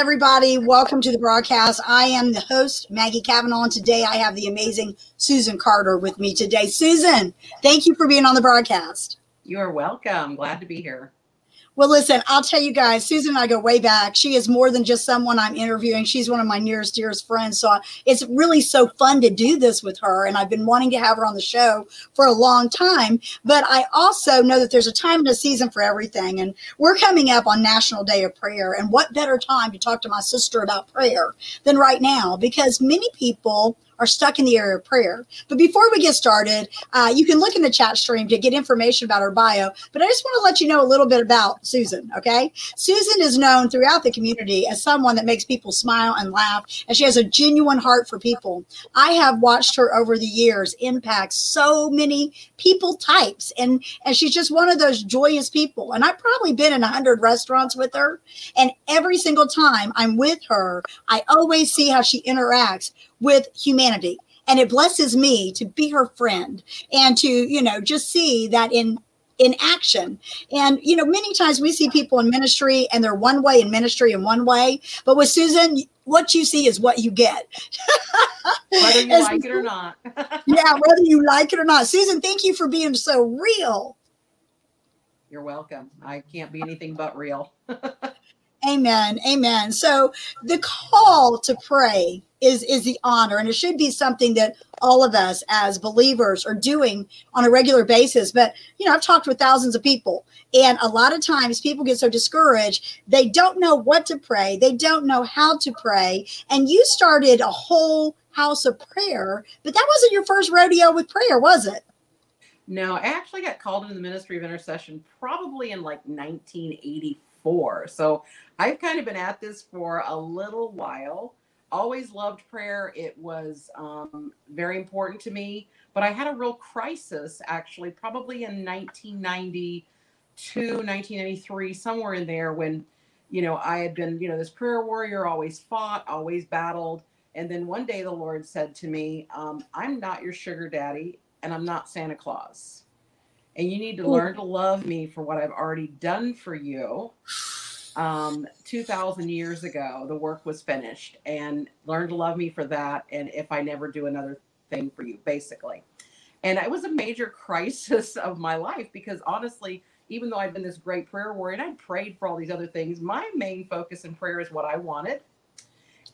Everybody. Welcome to the broadcast. I am the host, Maggie Cavanaugh, and today I have the amazing Susan Carter with me today. Susan, thank you for being on the broadcast. You are welcome. Glad to be here. Well, listen, I'll tell you guys, Susan and I go way back. She is more than just someone I'm interviewing. She's one of my nearest, dearest friends. So it's really so fun to do this with her. And I've been wanting to have her on the show for a long time. But I also know that there's a time and a season for everything. And we're coming up on National Day of Prayer. And what better time to talk to my sister about prayer than right now? Because many people are stuck in the area of prayer. But before we get started, uh, you can look in the chat stream to get information about her bio. But I just want to let you know a little bit about Susan, okay? Susan is known throughout the community as someone that makes people smile and laugh, and she has a genuine heart for people. I have watched her over the years impact so many people types, and, and she's just one of those joyous people. And I've probably been in a 100 restaurants with her, and every single time I'm with her, I always see how she interacts with humanity. And it blesses me to be her friend and to, you know, just see that in in action. And you know, many times we see people in ministry and they're one way in ministry and one way, but with Susan, what you see is what you get. whether you like it or not. yeah, whether you like it or not. Susan, thank you for being so real. You're welcome. I can't be anything but real. Amen. Amen. So the call to pray is is the honor and it should be something that all of us as believers are doing on a regular basis but you know i've talked with thousands of people and a lot of times people get so discouraged they don't know what to pray they don't know how to pray and you started a whole house of prayer but that wasn't your first rodeo with prayer was it no i actually got called into the ministry of intercession probably in like 1984 so i've kind of been at this for a little while always loved prayer. It was um, very important to me. But I had a real crisis actually, probably in 1992, 1993, somewhere in there when, you know, I had been, you know, this prayer warrior, always fought, always battled. And then one day the Lord said to me, um, I'm not your sugar daddy and I'm not Santa Claus. And you need to learn to love me for what I've already done for you um, 2000 years ago the work was finished and learn to love me for that and if i never do another thing for you basically. And it was a major crisis of my life because honestly even though i'd been this great prayer warrior and i'd prayed for all these other things my main focus in prayer is what i wanted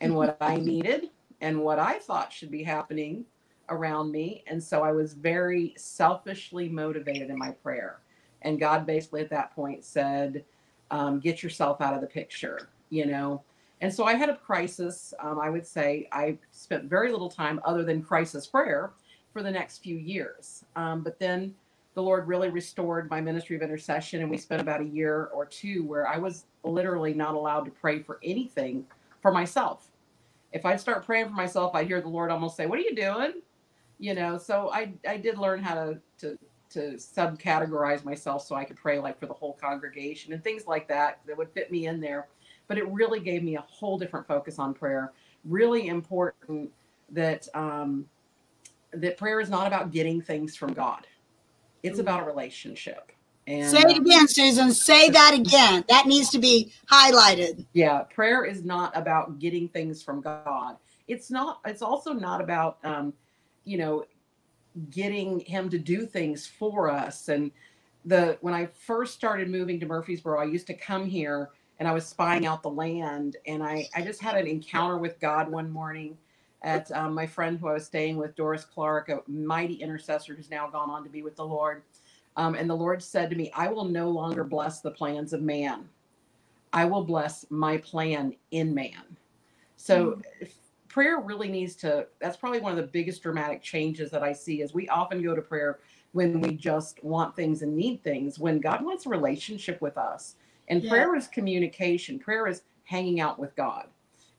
and what i needed and what i thought should be happening around me and so i was very selfishly motivated in my prayer. And god basically at that point said um, get yourself out of the picture, you know. And so I had a crisis. Um, I would say I spent very little time other than crisis prayer for the next few years. Um, but then the Lord really restored my ministry of intercession, and we spent about a year or two where I was literally not allowed to pray for anything for myself. If I'd start praying for myself, I'd hear the Lord almost say, "What are you doing?" You know. So I I did learn how to to to subcategorize myself so I could pray like for the whole congregation and things like that that would fit me in there. But it really gave me a whole different focus on prayer. Really important that um, that prayer is not about getting things from God. It's about a relationship. And, Say it again, Susan. Say that again. That needs to be highlighted. Yeah, prayer is not about getting things from God. It's not. It's also not about, um, you know, getting him to do things for us. And the when I first started moving to Murfreesboro, I used to come here and I was spying out the land. And I, I just had an encounter with God one morning at um, my friend who I was staying with, Doris Clark, a mighty intercessor who's now gone on to be with the Lord. Um, and the Lord said to me, I will no longer bless the plans of man. I will bless my plan in man. So mm-hmm prayer really needs to that's probably one of the biggest dramatic changes that i see is we often go to prayer when we just want things and need things when god wants a relationship with us and yeah. prayer is communication prayer is hanging out with god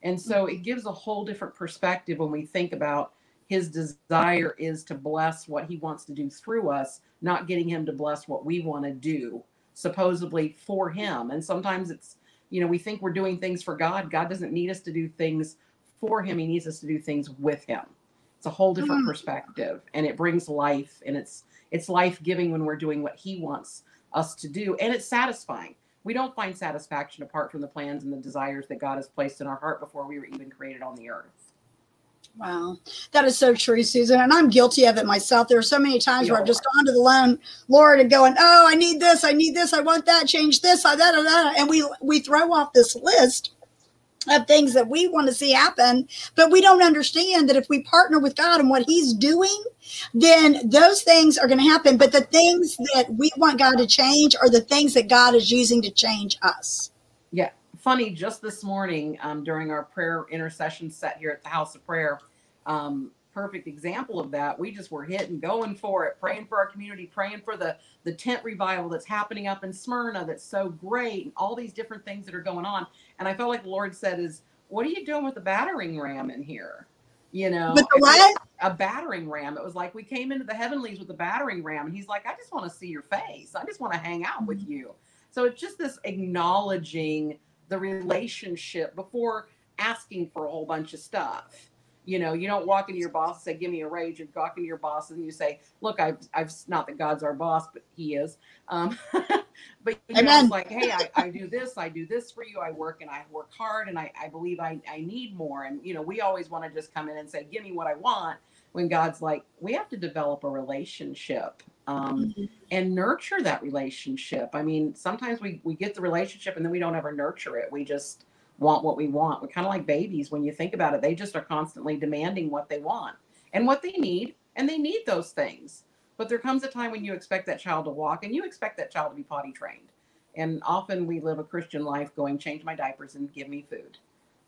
and so mm-hmm. it gives a whole different perspective when we think about his desire is to bless what he wants to do through us not getting him to bless what we want to do supposedly for him and sometimes it's you know we think we're doing things for god god doesn't need us to do things for him. He needs us to do things with him. It's a whole different mm. perspective and it brings life and it's it's life giving when we're doing what he wants us to do and it's satisfying. we don't find satisfaction apart from the plans and the desires that God has placed in our heart before we were even created on the earth. Wow, that is so true, Susan. And I'm guilty of it myself. There are so many times where I've just gone to the Lone Lord and going, "Oh, I need this, I need this, I want that, change this, I that, that," and we we throw off this list of things that we want to see happen, but we don't understand that if we partner with God and what He's doing, then those things are going to happen. But the things that we want God to change are the things that God is using to change us. Yeah, funny. Just this morning, um, during our prayer intercession set here at the House of Prayer, um, perfect example of that. We just were hitting, going for it, praying for our community, praying for the the tent revival that's happening up in Smyrna. That's so great, and all these different things that are going on. And I felt like the Lord said, "Is what are you doing with the battering ram in here?" You know, with the what? A battering ram. It was like we came into the heavenlies with a battering ram, and He's like, "I just want to see your face. I just want to hang out with mm-hmm. you." So it's just this acknowledging the relationship before asking for a whole bunch of stuff you know, you don't walk into your boss and say, "Give me a raise." You walk into your boss and you say, "Look, I've, I've not that God's our boss, but He is." Um, but you know, it's like, "Hey, I, I do this, I do this for you. I work and I work hard, and I, I believe I, I need more." And you know, we always want to just come in and say, "Give me what I want." When God's like, we have to develop a relationship um, mm-hmm. and nurture that relationship. I mean, sometimes we we get the relationship and then we don't ever nurture it. We just want what we want. We're kind of like babies when you think about it. They just are constantly demanding what they want and what they need, and they need those things. But there comes a time when you expect that child to walk and you expect that child to be potty trained. And often we live a Christian life going, change my diapers and give me food.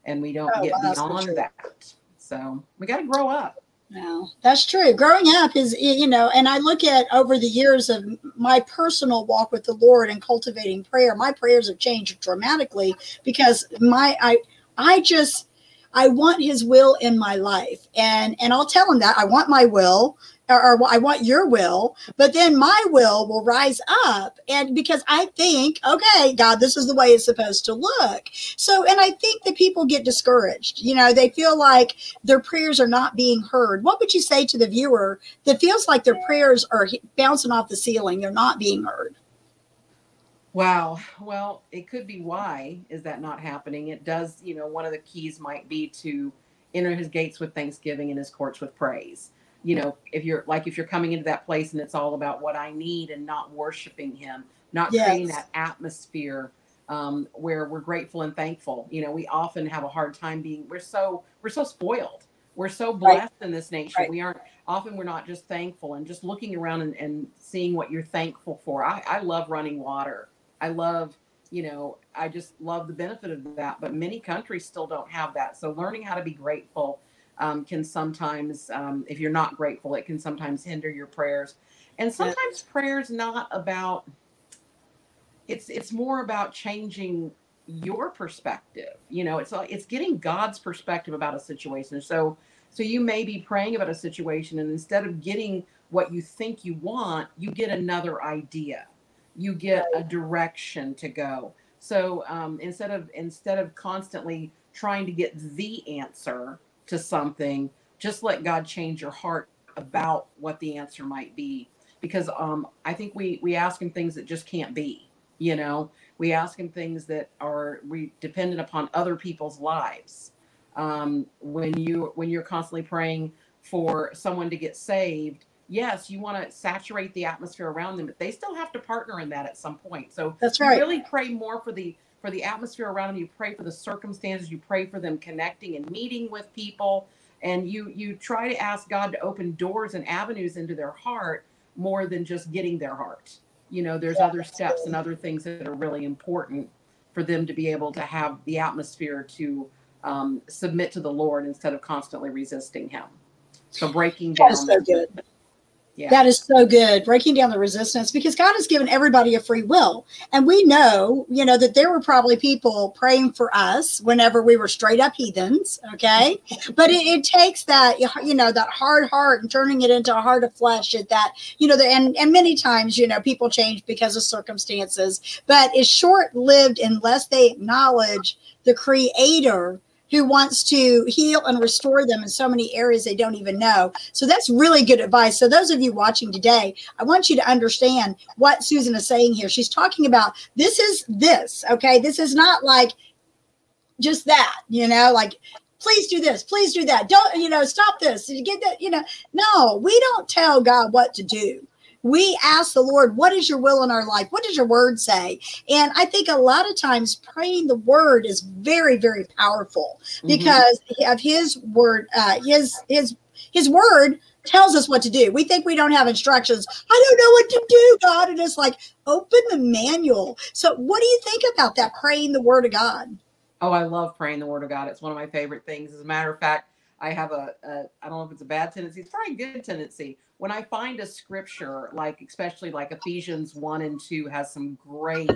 And we don't oh, get beyond that. So we got to grow up. No, that's true. Growing up is, you know, and I look at over the years of my personal walk with the Lord and cultivating prayer, my prayers have changed dramatically because my, I, I just, I want his will in my life. And, and I'll tell him that I want my will or, or I want your will, but then my will will rise up. And because I think, okay, God, this is the way it's supposed to look. So, and I think that people get discouraged. You know, they feel like their prayers are not being heard. What would you say to the viewer that feels like their prayers are bouncing off the ceiling? They're not being heard. Wow. Well, it could be why is that not happening? It does, you know, one of the keys might be to enter his gates with thanksgiving and his courts with praise you know if you're like if you're coming into that place and it's all about what i need and not worshiping him not yes. creating that atmosphere um, where we're grateful and thankful you know we often have a hard time being we're so we're so spoiled we're so blessed right. in this nation right. we aren't often we're not just thankful and just looking around and, and seeing what you're thankful for I, I love running water i love you know i just love the benefit of that but many countries still don't have that so learning how to be grateful um, can sometimes, um, if you're not grateful, it can sometimes hinder your prayers. And sometimes yeah. prayers not about. It's it's more about changing your perspective. You know, it's it's getting God's perspective about a situation. So so you may be praying about a situation, and instead of getting what you think you want, you get another idea. You get a direction to go. So um, instead of instead of constantly trying to get the answer, to something, just let God change your heart about what the answer might be. Because um, I think we we ask him things that just can't be. You know, we ask him things that are we dependent upon other people's lives. Um, when you when you're constantly praying for someone to get saved, yes, you want to saturate the atmosphere around them, but they still have to partner in that at some point. So that's right. really pray more for the for the atmosphere around them. You pray for the circumstances. You pray for them connecting and meeting with people, and you you try to ask God to open doors and avenues into their heart more than just getting their heart. You know, there's yeah, other steps and other things that are really important for them to be able to have the atmosphere to um, submit to the Lord instead of constantly resisting Him. So breaking down. That's so good. Yeah. That is so good. Breaking down the resistance because God has given everybody a free will. And we know, you know, that there were probably people praying for us whenever we were straight up heathens. Okay. but it, it, takes that, you know, that hard heart and turning it into a heart of flesh at that, you know, the, and, and many times, you know, people change because of circumstances, but it's short lived unless they acknowledge the creator who wants to heal and restore them in so many areas they don't even know. So that's really good advice. So those of you watching today, I want you to understand what Susan is saying here. She's talking about this is this, okay? This is not like just that, you know, like please do this, please do that. Don't, you know, stop this. Get that, you know. No, we don't tell God what to do we ask the Lord, what is your will in our life? What does your word say? And I think a lot of times praying the word is very, very powerful mm-hmm. because mm-hmm. of his word, uh, his, his, his word tells us what to do. We think we don't have instructions. I don't know what to do, God. And it's like, open the manual. So, what do you think about that? Praying the word of God. Oh, I love praying the word of God. It's one of my favorite things. As a matter of fact, I have a a I don't know if it's a bad tendency, it's probably a good tendency. When I find a scripture, like especially like Ephesians 1 and 2 has some great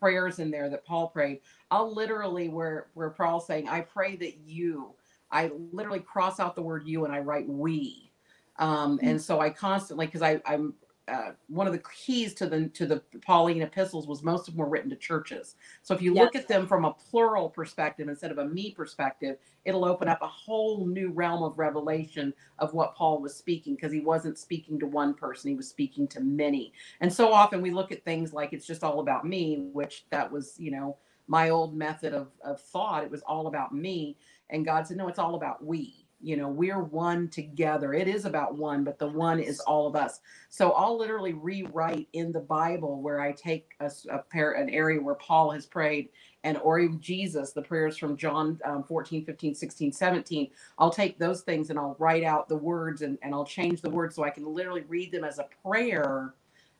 prayers in there that Paul prayed. I'll literally where where Paul's saying, I pray that you, I literally cross out the word you and I write we. Um, and mm. so I constantly because I I'm uh, one of the keys to the to the Pauline epistles was most of them were written to churches. So if you yes. look at them from a plural perspective instead of a me perspective, it'll open up a whole new realm of revelation of what Paul was speaking because he wasn't speaking to one person, he was speaking to many. And so often we look at things like it's just all about me, which that was, you know, my old method of, of thought. It was all about me. And God said, no, it's all about we you know we're one together. It is about one but the one is all of us. So i'll literally rewrite in the bible where i take a, a pair an area where paul has prayed and or even jesus the prayers from john um, 14 15 16 17 i'll take those things and i'll write out the words and, and i'll change the words so i can literally read them as a prayer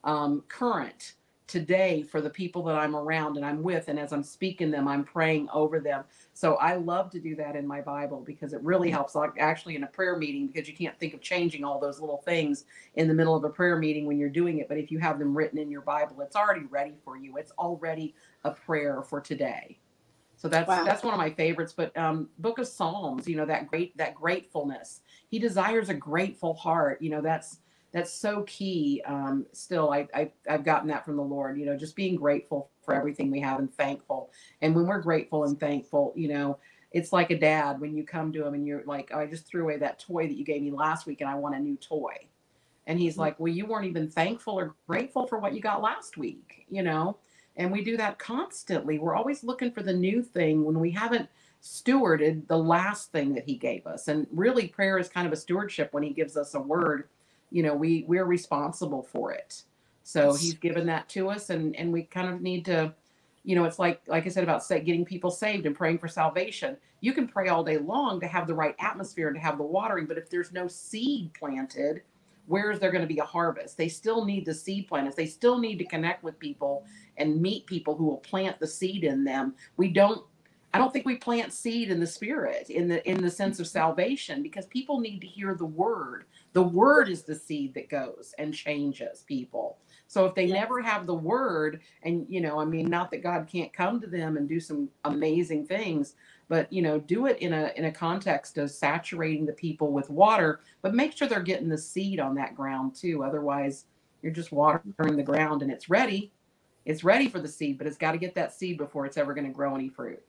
um, current today for the people that i'm around and i'm with and as i'm speaking them i'm praying over them so I love to do that in my Bible because it really helps, like actually in a prayer meeting, because you can't think of changing all those little things in the middle of a prayer meeting when you're doing it. But if you have them written in your Bible, it's already ready for you. It's already a prayer for today. So that's wow. that's one of my favorites. But um, Book of Psalms, you know that great that gratefulness. He desires a grateful heart. You know that's that's so key. Um, still, I, I I've gotten that from the Lord. You know, just being grateful for everything we have and thankful. And when we're grateful and thankful, you know, it's like a dad when you come to him and you're like, oh, I just threw away that toy that you gave me last week and I want a new toy. And he's mm-hmm. like, well, you weren't even thankful or grateful for what you got last week, you know? And we do that constantly. We're always looking for the new thing when we haven't stewarded the last thing that he gave us. And really prayer is kind of a stewardship when he gives us a word you know we we're responsible for it. So he's given that to us and and we kind of need to you know it's like like i said about say, getting people saved and praying for salvation. You can pray all day long to have the right atmosphere and to have the watering but if there's no seed planted where is there going to be a harvest? They still need the seed planters. They still need to connect with people and meet people who will plant the seed in them. We don't I don't think we plant seed in the spirit in the in the sense of salvation because people need to hear the word. The word is the seed that goes and changes people. So if they yes. never have the word, and you know, I mean, not that God can't come to them and do some amazing things, but you know, do it in a in a context of saturating the people with water, but make sure they're getting the seed on that ground too. Otherwise, you're just watering the ground and it's ready. It's ready for the seed, but it's got to get that seed before it's ever going to grow any fruit.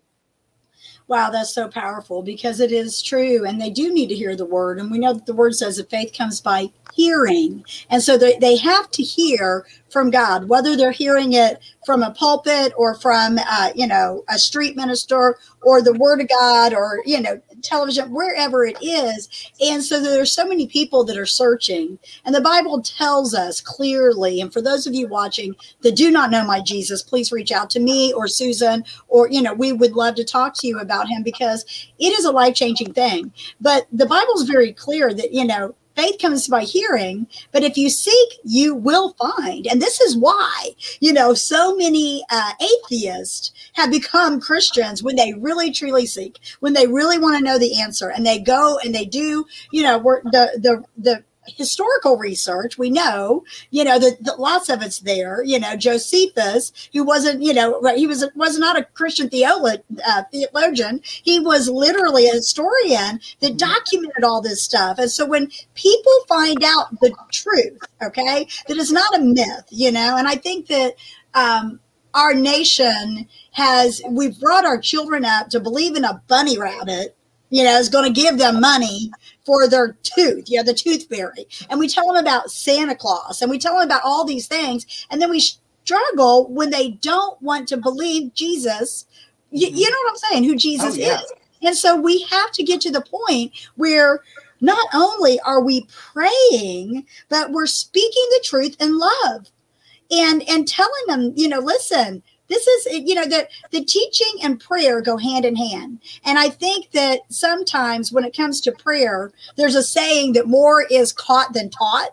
Wow, that's so powerful because it is true. And they do need to hear the word. And we know that the word says that faith comes by hearing. And so they, they have to hear from God, whether they're hearing it from a pulpit or from, uh, you know, a street minister or the word of God or, you know, television, wherever it is. And so there's so many people that are searching. And the Bible tells us clearly, and for those of you watching that do not know my Jesus, please reach out to me or Susan, or, you know, we would love to talk to you about him because it is a life changing thing. But the Bible is very clear that, you know, faith comes by hearing but if you seek you will find. And this is why you know so many uh, atheists have become christians when they really truly seek when they really want to know the answer and they go and they do you know the the the historical research, we know, you know, that, lots of it's there. You know, Josephus, who wasn't, you know, he was was not a Christian theolo- uh, theologian. He was literally a historian that mm-hmm. documented all this stuff. And so when people find out the truth, okay, that is not a myth, you know, and I think that um, our nation has we've brought our children up to believe in a bunny rabbit you know is going to give them money for their tooth you know the tooth fairy. And we tell them about santa claus and we tell them about all these things and then we struggle when they don't want to believe jesus. You, mm-hmm. you know what i'm saying? Who jesus oh, yeah. is. And so we have to get to the point where not only are we praying but we're speaking the truth in love and and telling them you know listen this is you know the the teaching and prayer go hand in hand and i think that sometimes when it comes to prayer there's a saying that more is caught than taught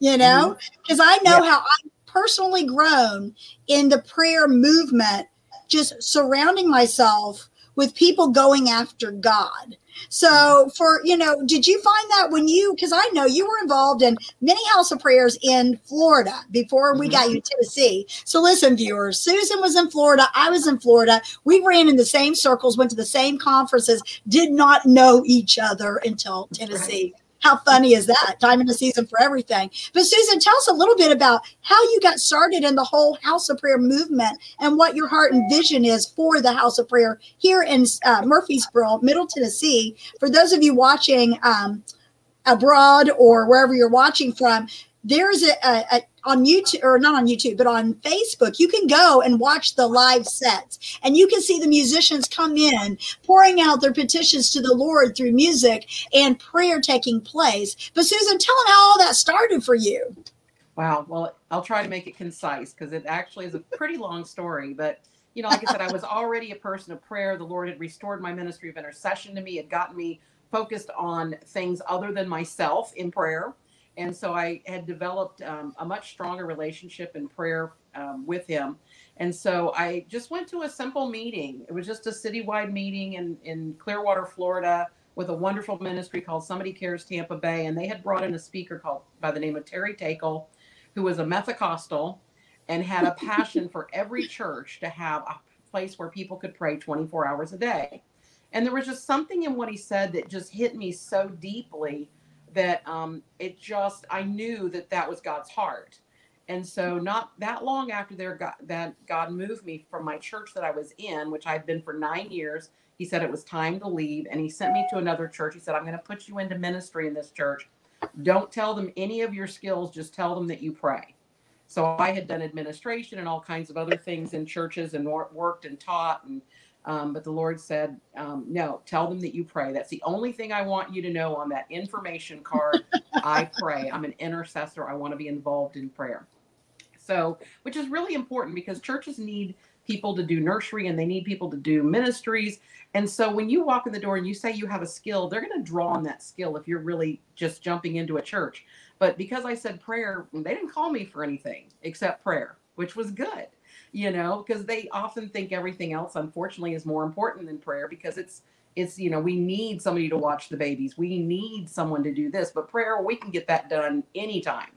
you know because mm-hmm. i know yeah. how i've personally grown in the prayer movement just surrounding myself with people going after god so for you know, did you find that when you because I know you were involved in many house of prayers in Florida before we mm-hmm. got you to Tennessee. So listen, viewers, Susan was in Florida, I was in Florida. We ran in the same circles, went to the same conferences, did not know each other until Tennessee. Right. How funny is that? Time in the season for everything. But Susan, tell us a little bit about how you got started in the whole House of Prayer movement and what your heart and vision is for the House of Prayer here in uh, Murfreesboro, Middle Tennessee. For those of you watching um, abroad or wherever you're watching from, there's a, a, a on YouTube or not on YouTube, but on Facebook, you can go and watch the live sets and you can see the musicians come in pouring out their petitions to the Lord through music and prayer taking place. But Susan, tell them how all that started for you. Wow. Well, I'll try to make it concise because it actually is a pretty long story. But, you know, like I said, I was already a person of prayer. The Lord had restored my ministry of intercession to me, had gotten me focused on things other than myself in prayer and so I had developed um, a much stronger relationship in prayer um, with him. And so I just went to a simple meeting. It was just a citywide meeting in, in Clearwater, Florida, with a wonderful ministry called Somebody Cares Tampa Bay. And they had brought in a speaker called by the name of Terry Teykl, who was a Methacostal and had a passion for every church to have a place where people could pray 24 hours a day. And there was just something in what he said that just hit me so deeply that um, it just I knew that that was God's heart. And so, not that long after there, God, that God moved me from my church that I was in, which I'd been for nine years. He said it was time to leave, and he sent me to another church. He said, "I'm going to put you into ministry in this church. Don't tell them any of your skills. Just tell them that you pray." So I had done administration and all kinds of other things in churches and worked and taught and um, but the Lord said, um, no, tell them that you pray. That's the only thing I want you to know on that information card. I pray. I'm an intercessor. I want to be involved in prayer. So, which is really important because churches need people to do nursery and they need people to do ministries. And so when you walk in the door and you say you have a skill, they're going to draw on that skill if you're really just jumping into a church. But because I said prayer, they didn't call me for anything except prayer, which was good you know, because they often think everything else, unfortunately, is more important than prayer because it's it's you know we need somebody to watch the babies. We need someone to do this but prayer we can get that done anytime.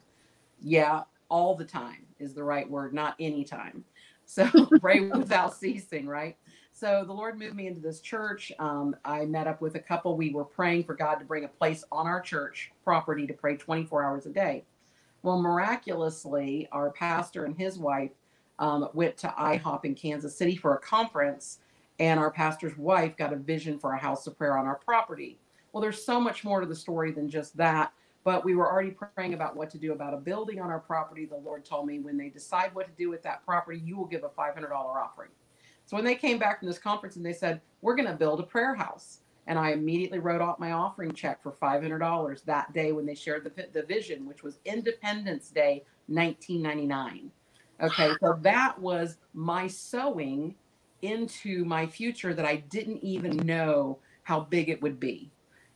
Yeah all the time is the right word not anytime. So pray without ceasing right? So the lord moved me into this church. Um, i met up with a couple. We were praying for god to bring a place on our church property to pray 24 hours a day. Well miraculously our pastor and his wife um, went to IHOP in Kansas City for a conference, and our pastor's wife got a vision for a house of prayer on our property. Well, there's so much more to the story than just that, but we were already praying about what to do about a building on our property. The Lord told me when they decide what to do with that property, you will give a $500 offering. So when they came back from this conference and they said, We're going to build a prayer house. And I immediately wrote off my offering check for $500 that day when they shared the, the vision, which was Independence Day 1999. Okay, so that was my sewing into my future that I didn't even know how big it would be.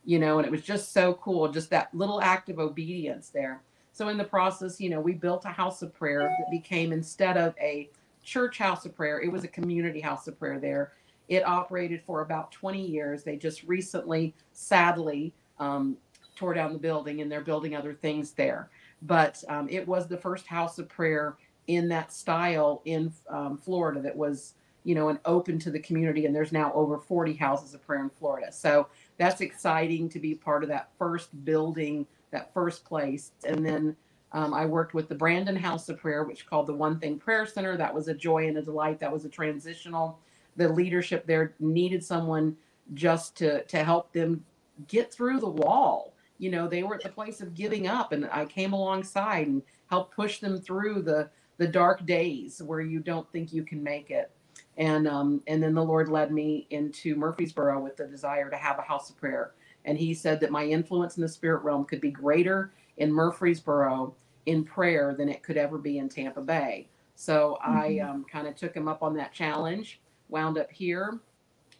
You know, and it was just so cool, just that little act of obedience there. So in the process, you know, we built a house of prayer that became instead of a church house of prayer, it was a community house of prayer there. It operated for about 20 years. They just recently, sadly, um, tore down the building and they're building other things there. But um, it was the first house of prayer in that style in um, Florida that was, you know, an open to the community. And there's now over 40 houses of prayer in Florida. So that's exciting to be part of that first building, that first place. And then Um, I worked with the Brandon House of Prayer, which called the One Thing Prayer Center. That was a joy and a delight. That was a transitional. The leadership there needed someone just to to help them get through the wall. You know, they were at the place of giving up, and I came alongside and helped push them through the the dark days where you don't think you can make it. And um, and then the Lord led me into Murfreesboro with the desire to have a house of prayer. And He said that my influence in the spirit realm could be greater in Murfreesboro in prayer than it could ever be in Tampa Bay. So mm-hmm. I um, kind of took him up on that challenge, wound up here,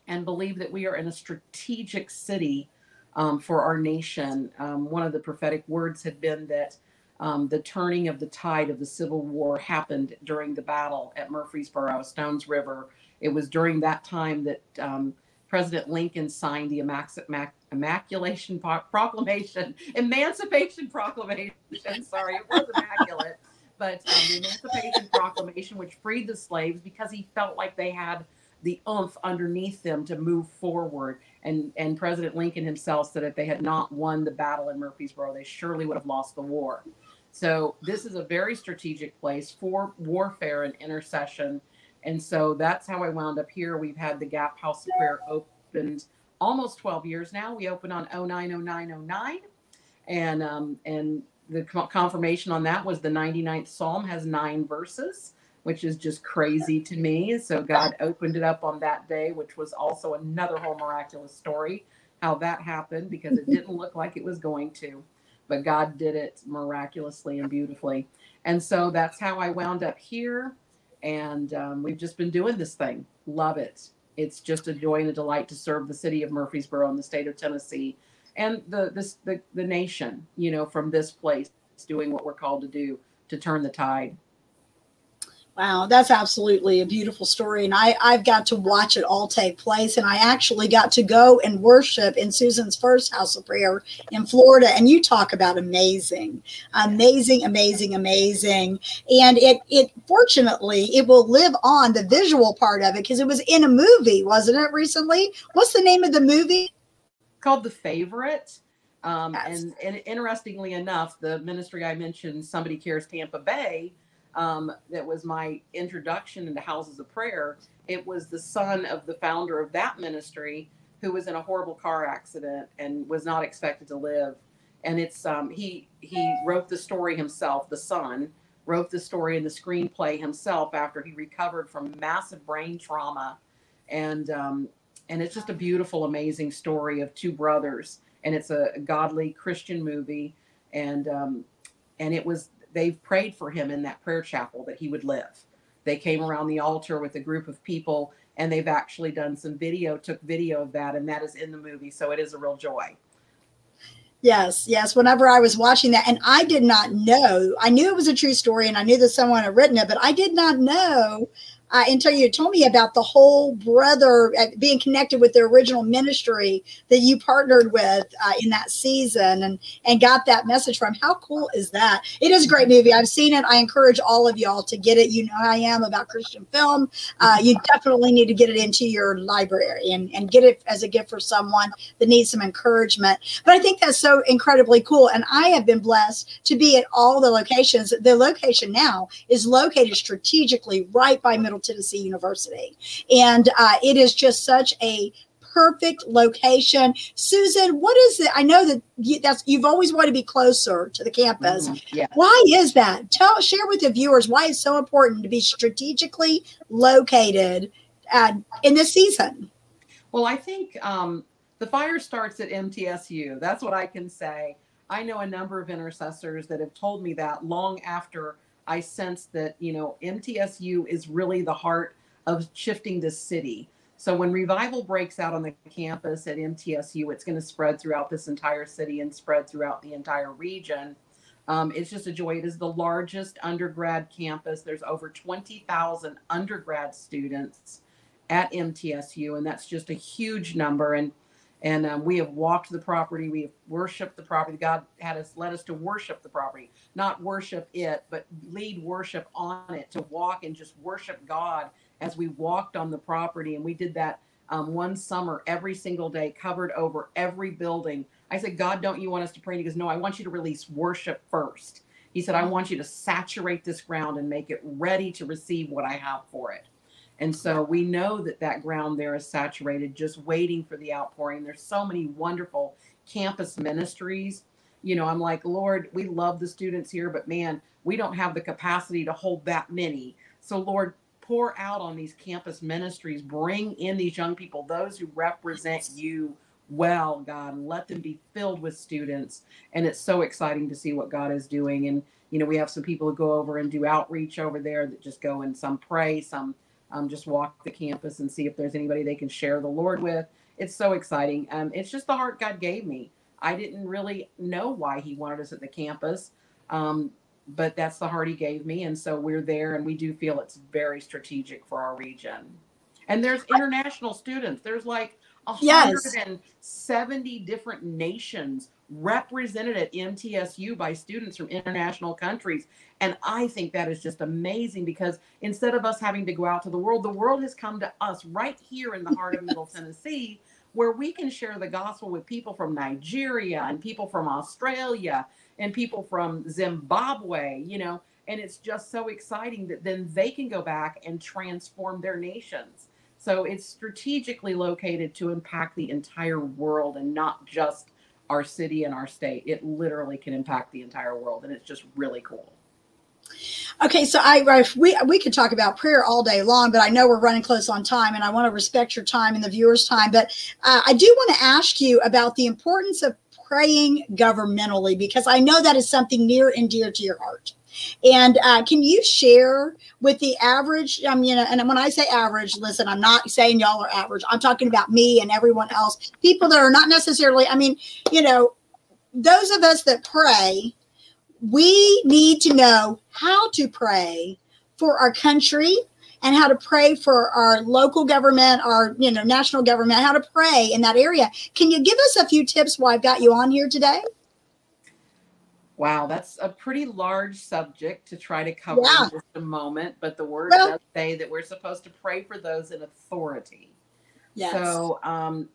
and believe that we are in a strategic city um, for our nation. Um, one of the prophetic words had been that um, the turning of the tide of the Civil War happened during the battle at Murfreesboro, Stones River. It was during that time that um, President Lincoln signed the Immaculation Proclamation, Emancipation Proclamation. Sorry, it was immaculate, but um, the Emancipation Proclamation, which freed the slaves because he felt like they had the oomph underneath them to move forward. And and President Lincoln himself said if they had not won the battle in Murfreesboro, they surely would have lost the war. So this is a very strategic place for warfare and intercession and so that's how I wound up here. We've had the Gap House of Prayer opened almost 12 years now. We opened on 090909 and um, and the confirmation on that was the 99th Psalm has nine verses, which is just crazy to me. So God opened it up on that day, which was also another whole miraculous story how that happened because it didn't look like it was going to, but God did it miraculously and beautifully. And so that's how I wound up here and um, we've just been doing this thing. Love it. It's just a joy and a delight to serve the city of Murfreesboro and the state of Tennessee and the this the, the nation, you know, from this place doing what we're called to do to turn the tide. Wow, that's absolutely a beautiful story. And I, I've got to watch it all take place. And I actually got to go and worship in Susan's first house of prayer in Florida. And you talk about amazing, amazing, amazing, amazing. And it it fortunately it will live on the visual part of it because it was in a movie, wasn't it recently? What's the name of the movie? Called The Favorite. Um, and, and interestingly enough, the ministry I mentioned, Somebody Cares Tampa Bay, um, that was my introduction into houses of prayer. It was the son of the founder of that ministry who was in a horrible car accident and was not expected to live. And it's um, he he wrote the story himself. The son wrote the story and the screenplay himself after he recovered from massive brain trauma, and um, and it's just a beautiful, amazing story of two brothers. And it's a godly Christian movie, and um, and it was they've prayed for him in that prayer chapel that he would live. They came around the altar with a group of people and they've actually done some video, took video of that, and that is in the movie. So it is a real joy. Yes, yes. Whenever I was watching that, and I did not know, I knew it was a true story and I knew that someone had written it, but I did not know uh, until you told me about the whole brother uh, being connected with the original ministry that you partnered with uh, in that season and and got that message from. How cool is that? It is a great movie. I've seen it. I encourage all of y'all to get it. You know I am about Christian film. Uh, you definitely need to get it into your library and and get it as a gift for someone that needs some encouragement. But I think that's so incredibly cool. And I have been blessed to be at all the locations. The location now is located strategically right by Middle Tennessee University. And uh, it is just such a perfect location. Susan, what is it? I know that you, that's you've always wanted to be closer to the campus. Mm-hmm. Yeah. Why is that? Tell share with the viewers why it's so important to be strategically located uh, in this season. Well, I think um, the fire starts at MTSU. That's what I can say. I know a number of intercessors that have told me that long after I sense that, you know, MTSU is really the heart of shifting this city. So when revival breaks out on the campus at MTSU, it's going to spread throughout this entire city and spread throughout the entire region. Um, it's just a joy. It is the largest undergrad campus. There's over 20,000 undergrad students at MTSU, and that's just a huge number. And and um, we have walked the property we have worshiped the property. God had us led us to worship the property not worship it but lead worship on it to walk and just worship god as we walked on the property. And we did that um, one summer every single day covered over every building. I said god don't you want us to pray? And he goes no i want you to release worship first. He said, I want you to saturate this ground and make it ready to receive what I have for it. And so we know that that ground there is saturated, just waiting for the outpouring. There's so many wonderful campus ministries. You know, I'm like, Lord, we love the students here, but man, we don't have the capacity to hold that many. So, Lord, pour out on these campus ministries, bring in these young people, those who represent you well, God, and let them be filled with students. And it's so exciting to see what God is doing. And, you know, we have some people who go over and do outreach over there that just go and some pray, some um, just walk the campus and see if there's anybody they can share the Lord with. It's so exciting. Um, it's just the heart God gave me. I didn't really know why He wanted us at the campus, um, but that's the heart He gave me. And so we're there and we do feel it's very strategic for our region. And there's international students. There's like 170 yes. different nations represented at MTSU by students from international countries. And I think that is just amazing because instead of us having to go out to the world, the world has come to us right here in the heart of Middle Tennessee, where we can share the gospel with people from Nigeria and people from Australia and people from Zimbabwe, you know. And it's just so exciting that then they can go back and transform their nations. So it's strategically located to impact the entire world and not just our city and our state. It literally can impact the entire world, and it's just really cool. Okay, so I, we we could talk about prayer all day long, but I know we're running close on time, and I want to respect your time and the viewers' time. But uh, I do want to ask you about the importance of praying governmentally because I know that is something near and dear to your heart. And uh, can you share with the average? I mean, and when I say average, listen, I'm not saying y'all are average. I'm talking about me and everyone else, people that are not necessarily, I mean, you know, those of us that pray, we need to know how to pray for our country and how to pray for our local government, our you know national government, how to pray in that area. Can you give us a few tips while I've got you on here today? Wow, that's a pretty large subject to try to cover yeah. in just a moment. But the word well, does say that we're supposed to pray for those in authority. Yes. So um,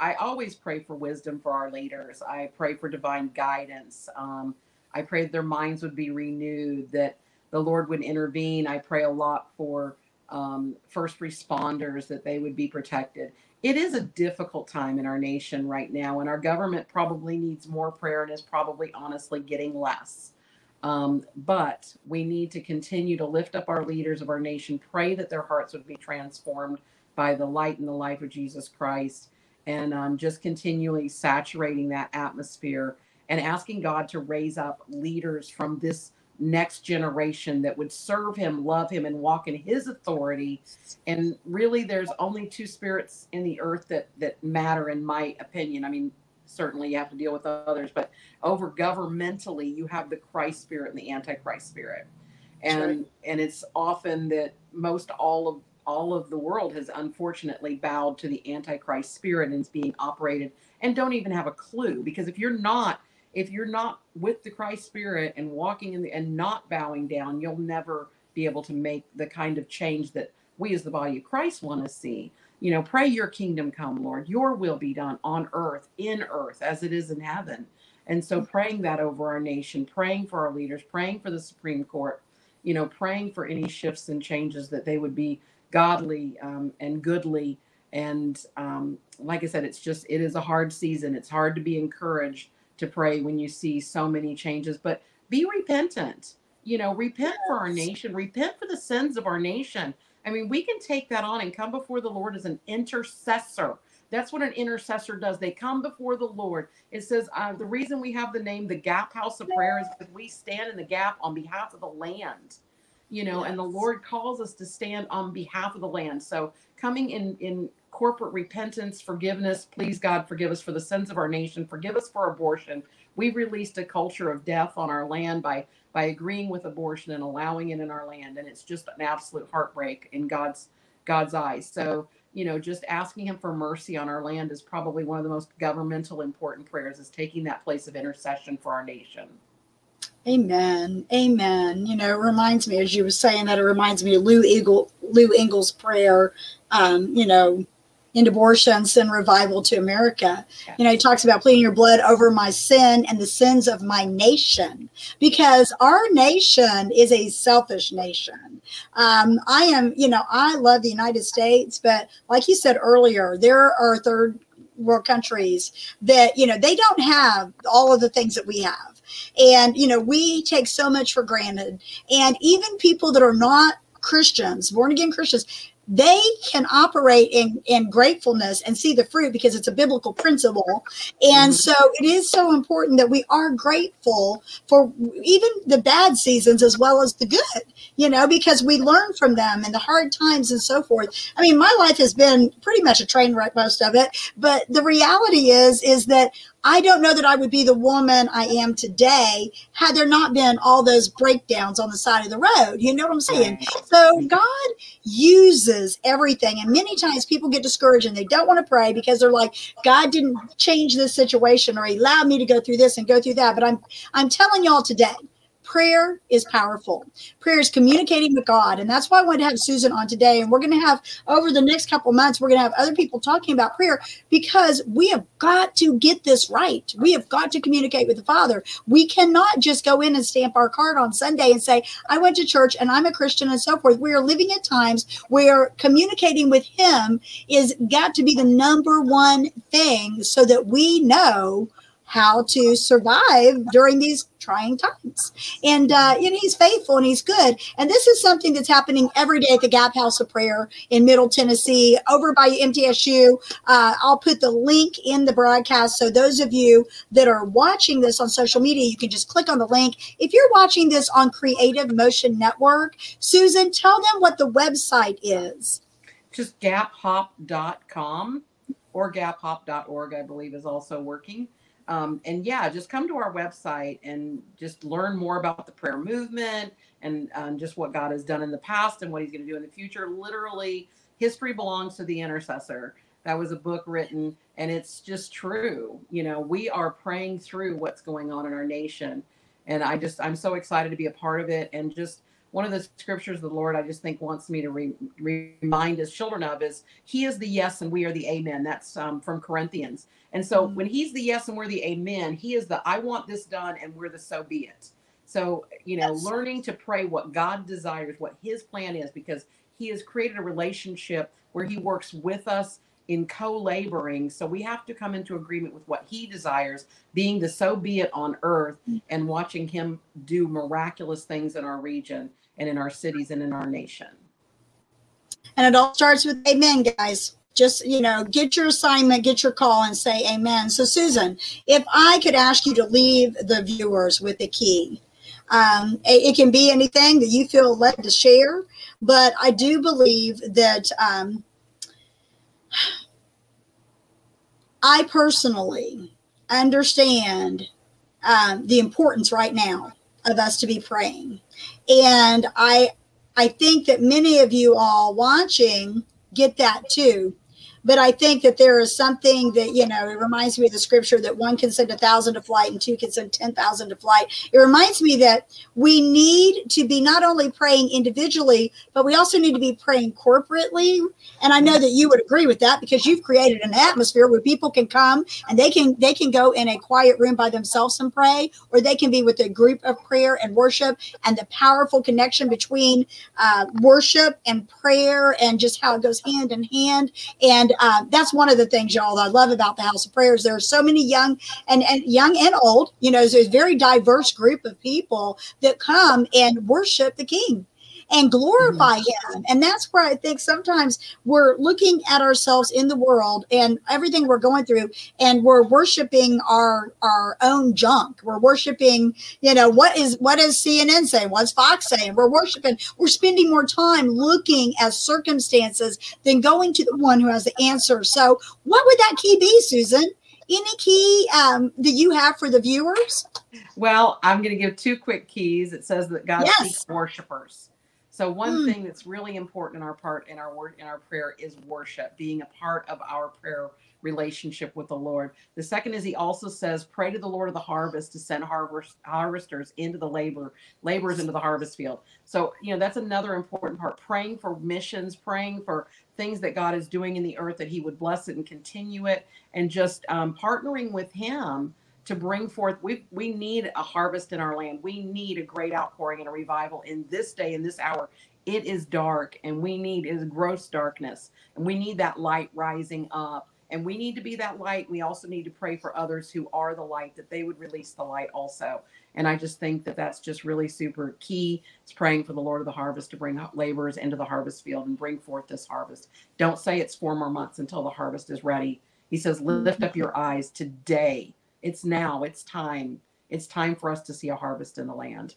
I always pray for wisdom for our leaders. I pray for divine guidance. Um, I pray that their minds would be renewed, that the Lord would intervene. I pray a lot for um, first responders, that they would be protected it is a difficult time in our nation right now, and our government probably needs more prayer and is probably honestly getting less. Um, but we need to continue to lift up our leaders of our nation, pray that their hearts would be transformed by the light and the life of Jesus Christ, and um, just continually saturating that atmosphere and asking God to raise up leaders from this next generation that would serve him, love him, and walk in his authority. And really, there's only two spirits in the earth that that matter, in my opinion. I mean, certainly you have to deal with others, but over governmentally, you have the Christ spirit and the Antichrist spirit. And right. and it's often that most all of all of the world has unfortunately bowed to the Antichrist spirit and is being operated and don't even have a clue. Because if you're not if you're not with the Christ spirit and walking in the and not bowing down, you'll never be able to make the kind of change that we as the body of Christ want to see. You know, pray your kingdom come, Lord. Your will be done on earth, in earth, as it is in heaven. And so praying that over our nation, praying for our leaders, praying for the Supreme Court, you know, praying for any shifts and changes that they would be godly um, and goodly. And um, like I said, it's just, it is a hard season. It's hard to be encouraged to pray when you see so many changes, but be repentant. You know, repent yes. for our nation, repent for the sins of our nation. I mean, we can take that on and come before the Lord as an intercessor. That's what an intercessor does. They come before the Lord. It says uh, the reason we have the name the Gap House of Prayer is because we stand in the gap on behalf of the land. You know, yes. and the Lord calls us to stand on behalf of the land. So coming in in corporate repentance, forgiveness. Please, God, forgive us for the sins of our nation. Forgive us for abortion. We've released a culture of death on our land by by agreeing with abortion and allowing it in our land, and it's just an absolute heartbreak in God's God's eyes. So, you know, just asking Him for mercy on our land is probably one of the most governmental important prayers. Is taking that place of intercession for our nation. Amen. Amen. You know, it reminds me, as you were saying that, it reminds me of Lou Eagle, Lou Engle's prayer. Um, you know, in abortion, send revival to America. You know, he talks about pleading your blood over my sin and the sins of my nation, because our nation is a selfish nation. Um, I am, you know, I love the United States, but like you said earlier, there are third world countries that, you know, they don't have all of the things that we have. And, you know, we take so much for granted. And even people that are not Christians, born again Christians, they can operate in, in gratefulness and see the fruit because it's a biblical principle. And mm-hmm. so it is so important that we are grateful for even the bad seasons as well as the good, you know, because we learn from them and the hard times and so forth. I mean, my life has been pretty much a train wreck, most of it. But the reality is, is that I don't know that I would be the woman I am today had there not been all those breakdowns on the side of the road. You know what I'm saying? So God uses everything. And many times people get discouraged and they don't want to pray because they're like, God didn't change this situation or he allowed me to go through this and go through that. But I'm I'm telling y'all today, prayer is powerful. Prayer is communicating with God. And that's why I wanted to have Susan on today. And we're going to have over the next couple months, we're going to have other people talking about prayer because we have got to get this right. We have got to communicate with the Father. We cannot just go in and stamp our card on Sunday and say, I went to church and I'm a Christian and so forth. We are living at times where communicating with Him is got to be the number one thing so that we know how to survive during these trying times. And uh, know, he's faithful and he's good. And this is something that's happening every day at the Gap House of Prayer in Middle Tennessee, over by MTSU. Uh, I'll put the link in the broadcast. So those of you that are watching this on social media, you can just click on the link. If you're watching this on Creative Motion Network, Susan, tell them what the website is. Just gaphop.com or gaphop.org, I believe, is also working. Um, and yeah, just come to our website and just learn more about the prayer movement and um, just what God has done in the past and what He's going to do in the future. Literally, history belongs to the intercessor. That was a book written, and it's just true. You know, we are praying through what's going on in our nation, and I just I'm so excited to be a part of it. And just one of the scriptures the Lord I just think wants me to re- remind His children of is He is the yes and we are the amen. That's um, from Corinthians and so mm-hmm. when he's the yes and we're the amen, he is the I want this done and we're the so be it. So, you know, yes. learning to pray what God desires, what his plan is, because he has created a relationship where he works with us in co-laboring. So we have to come into agreement with what he desires, being the so be it on earth mm. and watching him do miraculous things in our region and in our cities and in our nation. And it all starts with amen, guys. Just you know get your assignment get your call and say amen. So susan if i could ask you to leave the viewers with a key um, it, it, can be anything that you feel led to share but i do believe that um, i personally understand um, the importance right now of us to be praying and i i think that many of you all watching get that too but I think that there is something that, you know, it reminds me of the scripture that one can send a thousand to flight and two can send 10,000 to flight. It reminds me that we need to be not only praying individually, but we also need to be praying corporately. And I know that you would agree with that because you've created an atmosphere where people can come and they can, they can go in a quiet room by themselves and pray, or they can be with a group of prayer and worship and the powerful connection between uh, worship and prayer and just how it goes hand in hand. And and uh, that's one of the things, y'all, I love about the House of Prayers. There are so many young and, and young and old, you know, there's a very diverse group of people that come and worship the King and glorify mm-hmm. him. And that's where I think sometimes we're looking at ourselves in the world and everything we're going through and we're worshiping our our own junk. We're worshiping, you know, what is what is CNN saying? What's Fox saying? We're worshiping, we're spending more time looking at circumstances than going to the one who has the answer. So what would that key be, Susan? any key um, that you have for the viewers? Well, I'm going to give two quick keys. It says that God yes. seeks worshipers. So one mm. thing that's really important in our part in our word in our prayer is worship, being a part of our prayer relationship with the Lord. The second is he also says, pray to the Lord of the harvest to send harvest, harvesters into the labor, laborers into the harvest field. So, you know, that's another important part. Praying for missions, praying for things that God is doing in the earth, that he would bless it and continue it, and just um, partnering with him to bring forth we we need a harvest in our land we need a great outpouring and a revival in this day in this hour it is dark and we need is gross darkness and we need that light rising up and we need to be that light. We also need to pray for others who are the light that they would release the light also. And I just think that that's just really super key. It's praying for the Lord of the harvest to bring laborers into the harvest field and bring forth this harvest. Don't say it's four more months until the harvest is ready. He says, lift up your eyes today. It's now. It's time. It's time for us to see a harvest in the land.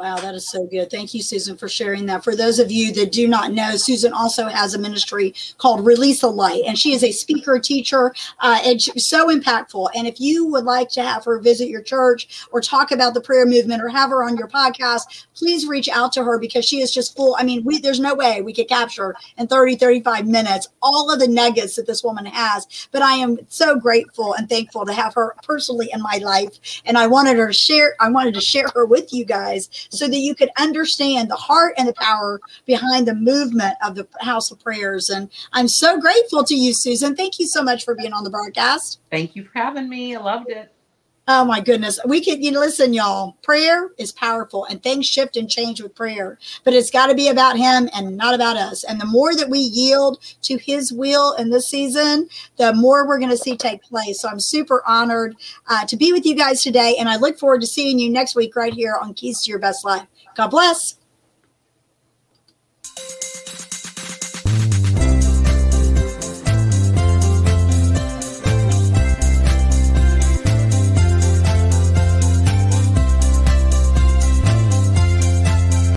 Wow, that is so good. Thank you, Susan, for sharing that. For those of you that do not know, Susan also has a ministry called Release a Light, and she is a speaker, teacher, uh, and so impactful. And if you would like to have her visit your church or talk about the prayer movement or have her on your podcast, please reach out to her because she is just full. I mean, we, there's no way we could capture in 30, 35 minutes all of the nuggets that this woman has. But I am so grateful and thankful to have her personally in my life. And I wanted her to share, I wanted to share her with you guys so that you could understand the heart and the power behind the movement of the House of Prayers. And I'm so grateful to you, Susan. Thank you so much for being on the broadcast. Thank you for having me. I loved it. Oh my goodness. We could you know, listen, y'all. Prayer is powerful and things shift and change with prayer, but it's got to be about him and not about us. And the more that we yield to his will in this season, the more we're going to see take place. So I'm super honored uh, to be with you guys today. And I look forward to seeing you next week right here on Keys to Your Best Life. God bless.